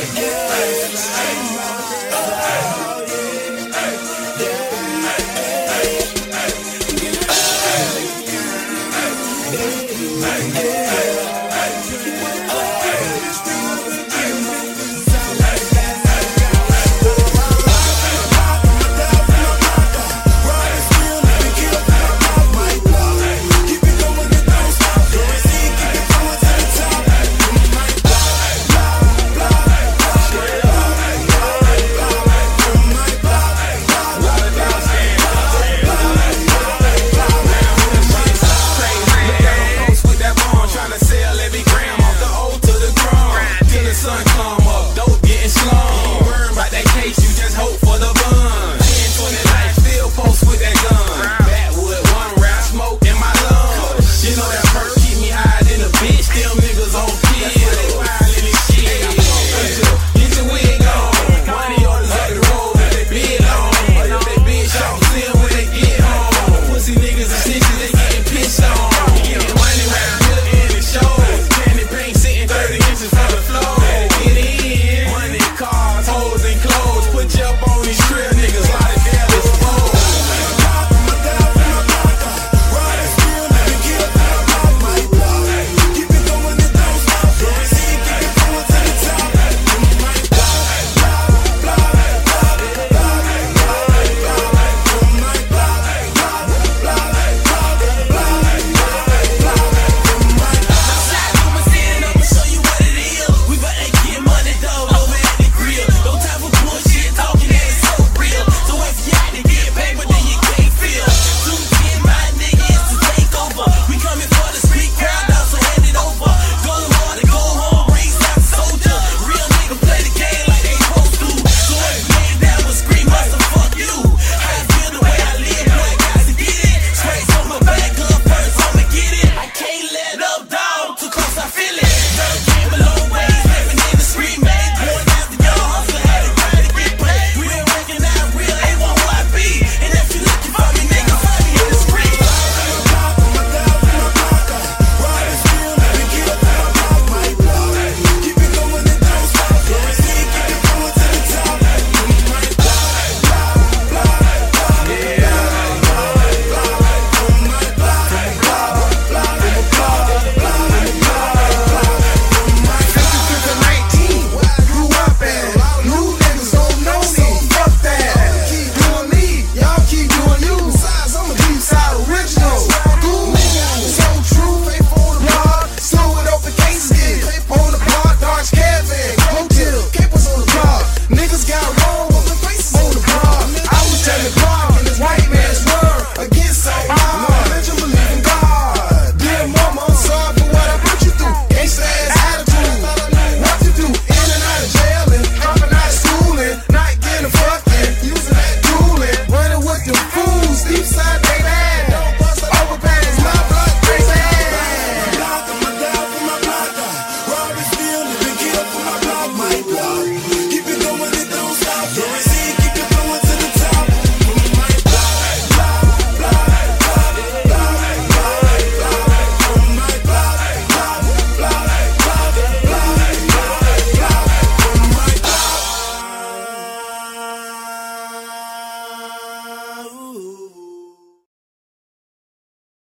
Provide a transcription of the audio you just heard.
straight.